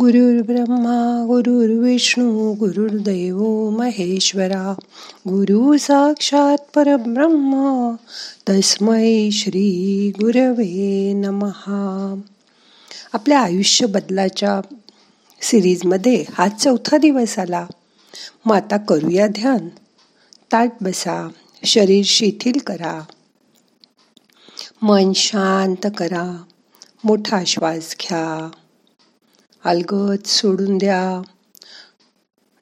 गुरुर्ब्रह्मा गुरुर्विष्णू गुरुर्दैव महेश्वरा गुरु साक्षात परब्रह्म तस्मै श्री गुरवे नमहा आपल्या आयुष्य बदलाच्या सिरीजमध्ये हा चौथा दिवस आला. मग आता करूया ध्यान. ताट बसा शरीर शिथिल करा. मन शांत करा. मोठा श्वास घ्या. अलगद सोडून द्या.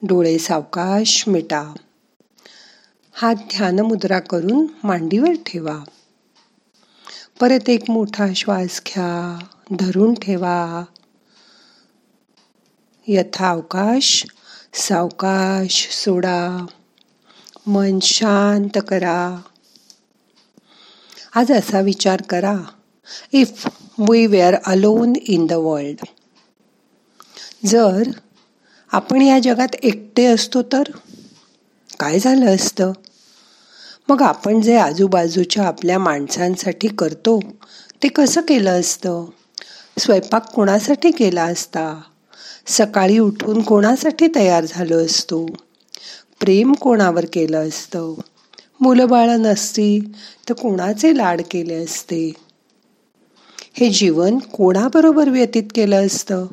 डोळे सावकाश मिटा. हात ध्यान मुद्रा करून मांडीवर ठेवा. परत एक मोठा श्वास घ्या. धरून ठेवा. यथावकाश सावकाश सोडा. मन शांत करा. आज असा विचार करा. If we were alone in the world जर आपण या जगात एकटे असतो तर काय झालं असतं? मग आपण जे आजूबाजूच्या आपल्या माणसांसाठी करतो ते कसं केलं असतं? स्वयंपाक कोणासाठी केला असता? सकाळी उठून कोणासाठी तयार झालो असतो? प्रेम कोणावर केलं असतं? मुलंबाळं नसती तर कोणाचे लाड केले असते? हे जीवन कोणाबरोबर व्यतीत केलं असतं?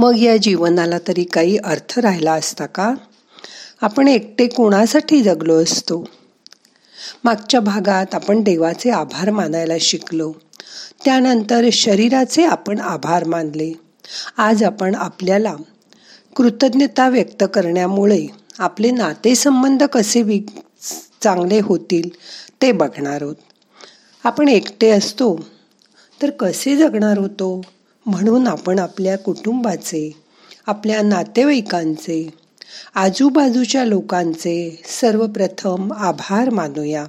मग या जीवनाला तरी काही अर्थ राहिला असता का? आपण एकटे कोणासाठी जगलो असतो? मागच्या भागात आपण देवाचे आभार मानायला शिकलो. त्यानंतर शरीराचे आपण आभार मानले. आज आपण आपल्याला कृतज्ञता व्यक्त करण्यामुळे आपले नातेसंबंध कसे चांगले होतील ते बघणार आहोत. आपण एकटे असतो तर कसे जगणार होतो? म्हणून आपण आपल्या कुटुंबाचे आपल्या नातेवाईकांचे आजूबाजूच्या लोकांचे सर्वप्रथम आभार मानूया.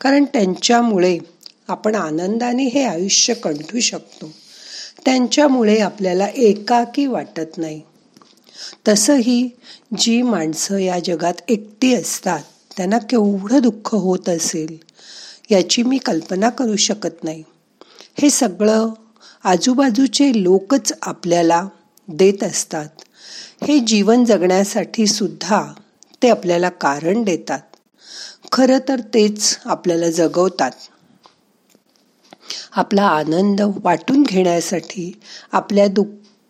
कारण त्यांच्यामुळे आपण आनंदाने हे आयुष्य कंठू शकतो. त्यांच्यामुळे आपल्याला एकाकी वाटत नाही. तसंही जी माणसं या जगात एकटी असतात त्यांना केवढं दुःख होत असेल याची मी कल्पना करू शकत नाही. हे सगळं आजूबाजूचे लोकच आपल्याला देत असतात. हे जीवन जगण्यासाठी सुद्धा ते आपल्याला कारण देतात. खरं तर तेच आपल्याला जगवतात. आपला आनंद वाटून घेण्यासाठी आपल्या दुःख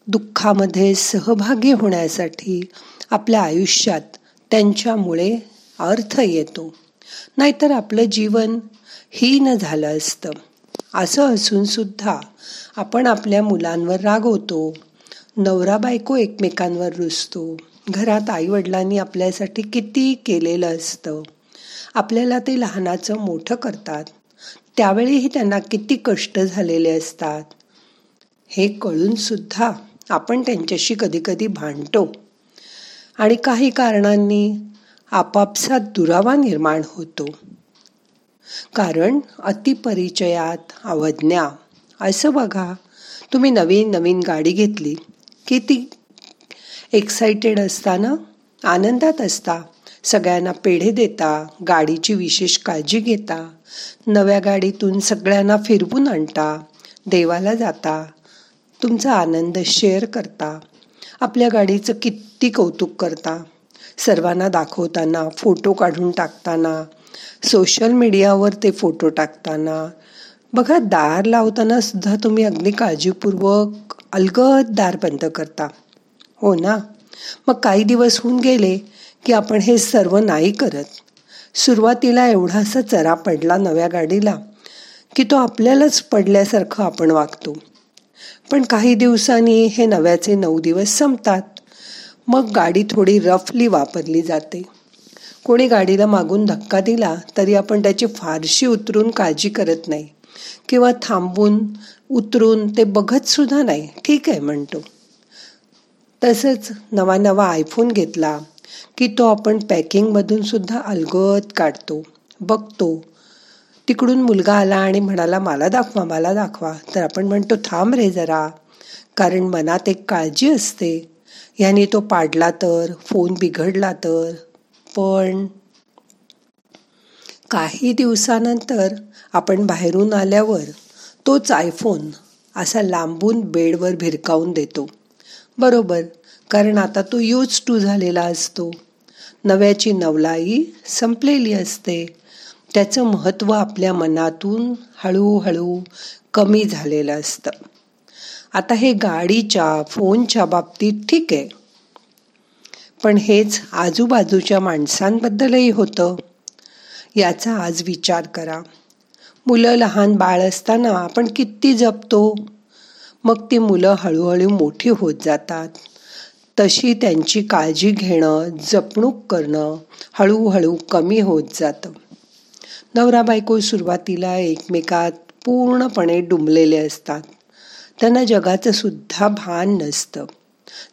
दुःखामध्ये सहभागी होण्यासाठी आपल्या आयुष्यात त्यांच्यामुळे अर्थ येतो. नाहीतर आपलं जीवन हीन झालं असतं. असं असून सुद्धा आपण आपल्या मुलांवर रागवतो नवरा बायको एकमेकांवर रुसतो. घरात आईवडिलांनी आपल्यासाठी किती केलेलं असतं. आपल्याला ते लहानाचं मोठं करतात. त्यावेळीही त्यांना किती कष्ट झालेले असतात. हे कळून सुद्धा आपण त्यांच्याशी कधीकधी भांडतो. आणि काही कारणांनी आपापसात दुरावा निर्माण होतो. कारण अतिपरिचयात अवज्ञा. असं बघा तुम्ही नवीन नवीन गाडी घेतली किती एक्साइटेड एक्साइटेड असताना आनंदात असता. सगळ्यांना पेढे देता गाडीची विशेष काळजी घेता. नव्या गाडीतून सगळ्यांना फिरवून आणता देवाला जाता तुमचा आनंद शेअर करता. आपल्या गाडीचं किती कौतुक करता. सर्वांना दाखवताना फोटो काढून टाकताना सोशल मीडियावर ते फोटो टाकताना बघा दार लावताना सुद्धा तुम्ही अगदी काळजीपूर्वक अलगद दार बंद करता. हो ना? मग काही दिवस होऊन गेले की आपण हे सर्व नाही करत. सुरुवातीला एवढासा चरा पडला नव्या गाडीला की तो आपल्यालाच पडल्यासारखं आपण वागतो. पण काही दिवसांनी हे नव्याचे नऊ दिवस संपतात. मग गाडी थोडी रफली वापरली जाते. कोणी गाडीला मागून धक्का दिला तरी आपण त्याची फारशी उतरून काळजी करत नाही. किंवा थांबून उतरून ते बघत सुद्धा नाही. ठीक आहे म्हणतो. तसंच नवा नवा आयफोन घेतला की तो आपण पॅकिंगमधून सुद्धा अलगत काढतो. बघतो. तिकडून मुलगा आला आणि म्हणाला मला दाखवा मला दाखवा. तर आपण म्हणतो थांब रे जरा. कारण मनात एक काळजी असते. ह्याने तो पाडला तर फोन बिघडला तर. पण काही दिवसानंतर आपण बाहेरून आल्यावर तोच आयफोन असा लांबून बेडवर भिरकावून देतो. बरोबर कारण आता तो यूज टू झालेला असतो. नव्याची नवलाई संपलेली असते. त्याचं महत्त्व आपल्या मनातून हळूहळू कमी झालेलं असतं. आता हे गाडीच्या फोनच्या बाबतीत ठीक आहे. पण हेच आजूबाजूच्या माणसांबद्दलही होतं. याचा आज विचार करा. मुलं लहान बाळ असताना आपण किती जपतो? मग ती मुलं हळूहळू मोठी होत जातात. तशी त्यांची काळजी घेणं जपणूक करणं हळूहळू कमी होत जातं. नवरा बायको सुरुवातीला एकमेकात पूर्णपणे डुंबलेले असतात. त्यांना जगाचं सुद्धा भान नसतं.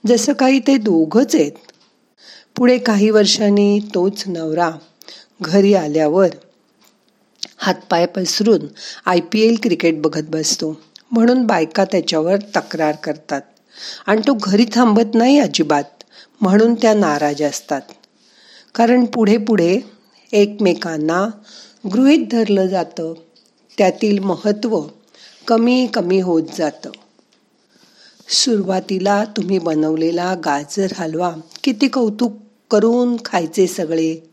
जसं काही ते दोघंच आहेत. पुढे काही वर्षांनी तोच नवरा घरी आल्यावर हातपाय पसरून आय पी एल क्रिकेट बघत बसतो. म्हणून बायका त्याच्यावर तक्रार करतात. आणि तो घरी थांबत नाही अजिबात. म्हणून त्या नाराज असतात. कारण पुढे पुढे एकमेकांना गृहीत धरलं जातं. त्यातील महत्त्व कमी कमी होत जातं. सुरुवातीला तुम्ही बनवलेला गाजर हलवा किती कौतुक करून खायचे सगळे.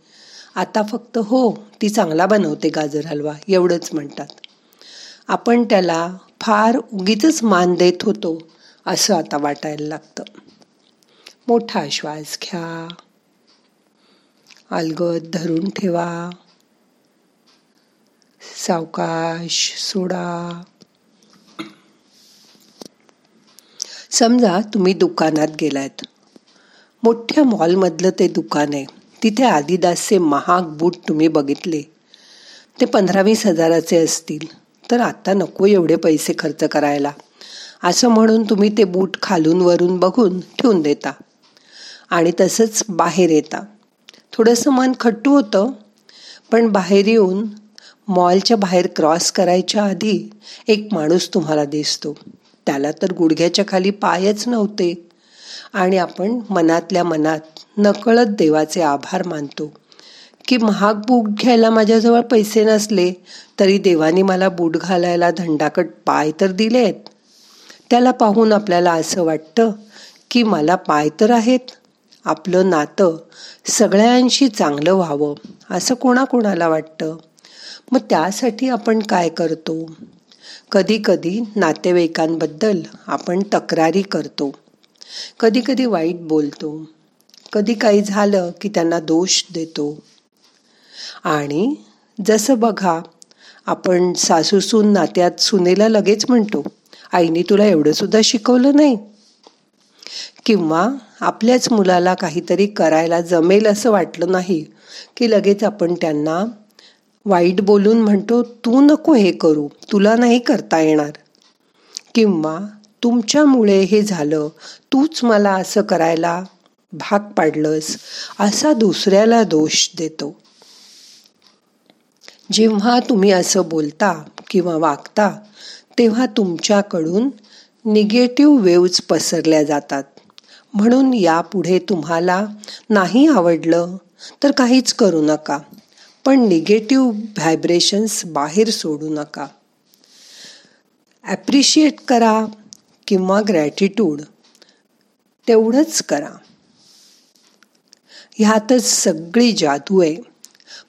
आता फक्त हो ती चांगला बनवते गाजर हलवा एवढंच म्हणतात. आपण त्याला फार उगीच मान देत होतो असं आता वाटायला लागतं. मोठा श्वास घ्या. अलगद धरून ठेवा. सावकाश सोडा. समजा तुम्ही दुकानात गेलात मोठ्या मॉलमधलं ते दुकान आहे. तिथे आदिदासचे महाग बूट तुम्ही बघितले. ते पंधरा वीस हजाराचे असतील. तर आता नको एवढे पैसे खर्च करायला. असं म्हणून तुम्ही ते बूट खालून वरून बघून ठेवून देता. आणि तसंच बाहेर येता. थोडंसं मन खट्टू होतं. पण बाहेर येऊन मॉलच्या बाहेर क्रॉस करायच्या आधी एक माणूस तुम्हाला दिसतो. त्याला तर गुडघ्याच्या खाली पायच नव्हते. आणि आपण मनातल्या मनात नकळत देवाचे आभार मानतो. की महाग बूट घ्यायला माझ्याजवळ पैसे नसले तरी देवाने मला बूट घालायला धंडाकट पाय तर दिलेत. त्याला पाहून आपल्याला असं वाटतं की मला पाय तर आहेत. आपलं नातं सगळ्यांशी चांगलं व्हावं असं कोणाकोणाला वाटतं? मग त्यासाठी आपण काय करतो? कधी कधी नातेवाईकांबद्दल आपण तक्रारी करतो. कधी कधी वाईट बोलतो. कधी काही झालं की त्यांना दोष देतो. आणि जसं बघा आपण सासूसून नात्यात सुनेला लगेच म्हणतो आईने तुला एवढं सुद्धा शिकवलं नाही. किंवा आपल्याच मुलाला काहीतरी करायला जमेल असं वाटलं नाही की लगेच आपण त्यांना वाईट बोलून म्हणतो तू नको हे करू तुला नाही करता येणार. किंवा तुमच्यामुळे हे झालं. तूच मला असं करायला भाग पाडलंस असा दुसऱ्याला दोष देतो. जेव्हा तुम्ही असं बोलता किंवा वागता तेव्हा तुमच्याकडून निगेटिव्ह वेव्ज पसरल्या जातात. म्हणून यापुढे तुम्हाला नाही आवडलं तर काहीच करू नका पण निगेटिव्ह व्हायब्रेशन्स बाहेर सोडू नका. ॲप्रिशिएट करा किंवा ग्रॅटिट्यूड तेवढंच करा. ह्यातच सगळी जादू आहे.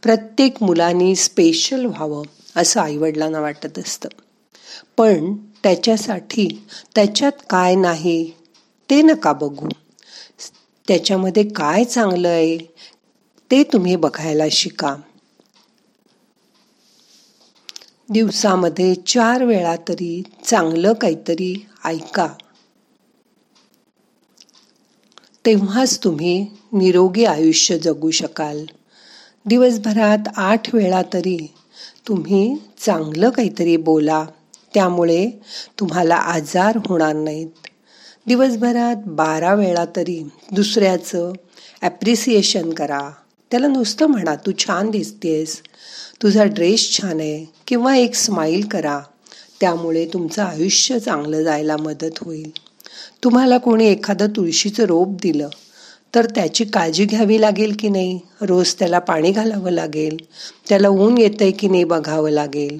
प्रत्येक मुलांनी स्पेशल व्हावं असं आईवडिलांना वाटत असतं. पण त्याच्यासाठी त्याच्यात काय नाही ते नका बघू. त्याच्यामध्ये काय चांगलं आहे ते तुम्ही बघायला शिका. दिवसामध्ये चार वेळा तरी चांगलं काहीतरी ऐका. तेव्हाच तुम्ही निरोगी आयुष्य जगू शकाल. दिवसभरात आठ वेळा तरी तुम्ही चांगलं काहीतरी बोला. त्यामुळे तुम्हाला आजार होणार नाहीत. दिवसभरात बारा वेळा तरी दुसऱ्याचं ॲप्रिसिएशन करा. त्याला नुसतं म्हणा तू छान दिसतेस. तुझा ड्रेस छान आहे. किंवा एक स्माईल करा. त्यामुळे तुमचं आयुष्य चांगलं जायला मदत होईल. तुम्हाला कोणी एखादं तुळशीचं रोप दिलं तर त्याची काळजी घ्यावी लागेल की नाही? रोज त्याला पाणी घालावं लागेल त्याला ऊन येतंय की नाही बघावं लागेल.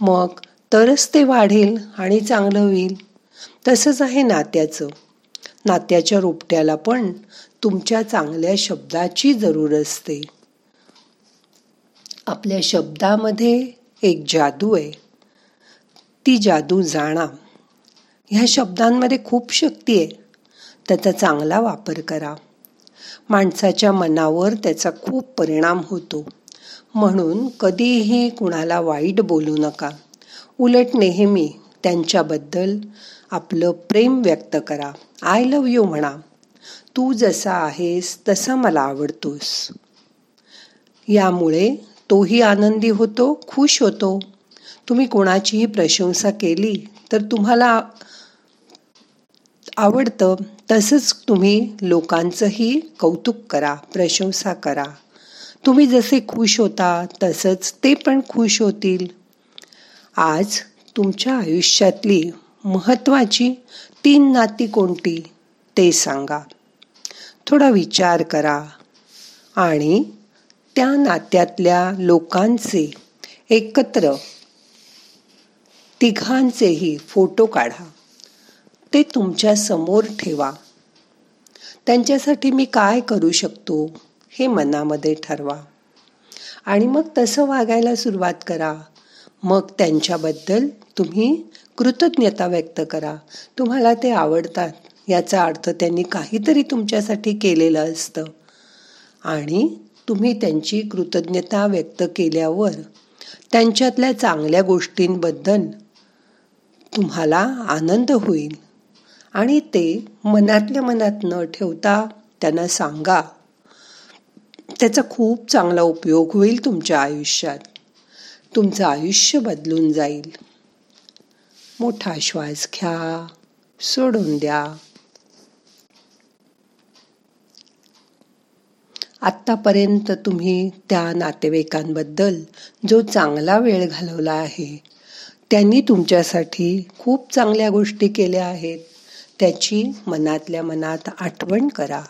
मग तरच ते वाढेल आणि चांगलं होईल. तसंच आहे नात्याचं. नात्याच्या रोपट्याला पण तुमच्या चांगल्या शब्दाची जरूर असते. आपल्या शब्दामध्ये एक जादू आहे. ती जादू जाणा. ह्या शब्दांमध्ये खूप शक्ती आहे. त्याचा चांगला वापर करा. माणसाच्या मनावर त्याचा खूप परिणाम होतो. म्हणून कधीही कुणाला वाईट बोलू नका. उलट नेहमी त्यांच्याबद्दल आपलं प्रेम व्यक्त करा. आय लव यू म्हणा. तू जसा आहेस तसा मला आवडतोस. यामुळे तोही आनंदी होतो खुश होतो. तुम्ही कोणाचीही प्रशंसा केली तर तुम्हाला आवडतं तसंच तुम्ही लोकांचंही कौतुक करा प्रशंसा करा. तुम्ही जसे खुश होता तसंच ते पण खुश होतील. आज तुमच्या आयुष्यातली महत्वाची तीन नाती कोणती ते सांगा. थोडा विचार करा आणि त्या नात्यातल्या लोकांचे एकत्र तिघांचेही फोटो काढा. ते तुमच्यासमोर ठेवा. त्यांच्यासाठी मी काय करू शकतो हे मनामध्ये ठरवा. आणि मग तसं वागायला सुरुवात करा. मग त्यांच्याबद्दल तुम्ही कृतज्ञता व्यक्त करा. तुम्हाला ते आवडतात याचा अर्थ त्यांनी काहीतरी तुमच्यासाठी केलेलं असतं. आणि तुम्ही त्यांची कृतज्ञता व्यक्त केल्यावर त्यांच्यातल्या चांगल्या गोष्टींबद्दल तुम्हाला आनंद होईल. आणि ते मनातल्या मनात न ठेवता त्यांना सांगा. त्याचा खूप चांगला उपयोग होईल तुमच्या आयुष्यात. तुमचं आयुष्य बदलून जाईल. मोठा श्वास घ्या. सोडून द्या. आत्तापर्यंत तुम्ही त्या नातेवाईकांबद्दल जो चांगला वेळ घालवला आहे त्यांनी तुमच्यासाठी खूप चांगल्या गोष्टी केल्या आहेत. त्याची मनातल्या मनात आठवण करा.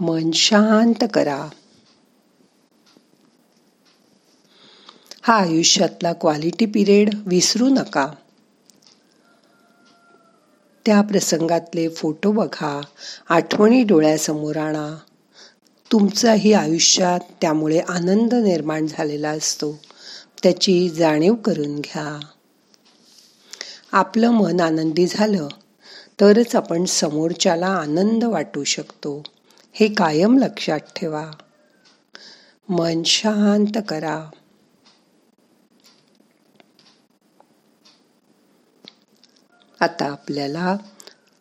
मन शांत करा. हा आयुष्यातला क्वालिटी पिरियड विसरू नका. त्या प्रसंगातले फोटो बघा. आठवणी डोळ्यासमोर आणा. तुमचाही आयुष्यात त्यामुळे आनंद निर्माण झालेला असतो. त्याची जाणीव करून घ्या. आपलं मन आनंदी झालं तरच आपण समोरच्याला आनंद वाटू शकतो. हे कायम लक्षात ठेवा. मन शांत करा. आता आपल्याला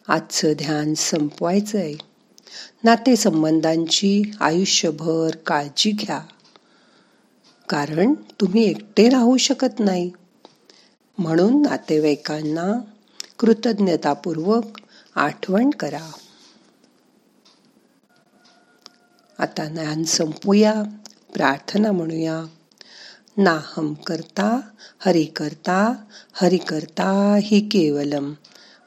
आजचं ध्यान संपवायचं आहे नातेसंबंधांची आयुष्यभर काळजी घ्या. कारण तुम्ही एकटे राहू शकत नाही. म्हणून नातेवाईकांना कृतज्ञतापूर्वक आठवण करा. आता ज्ञान संपूया प्रार्थना म्हणूया. नाहम करता हरि करता हरि करता हि केवलम.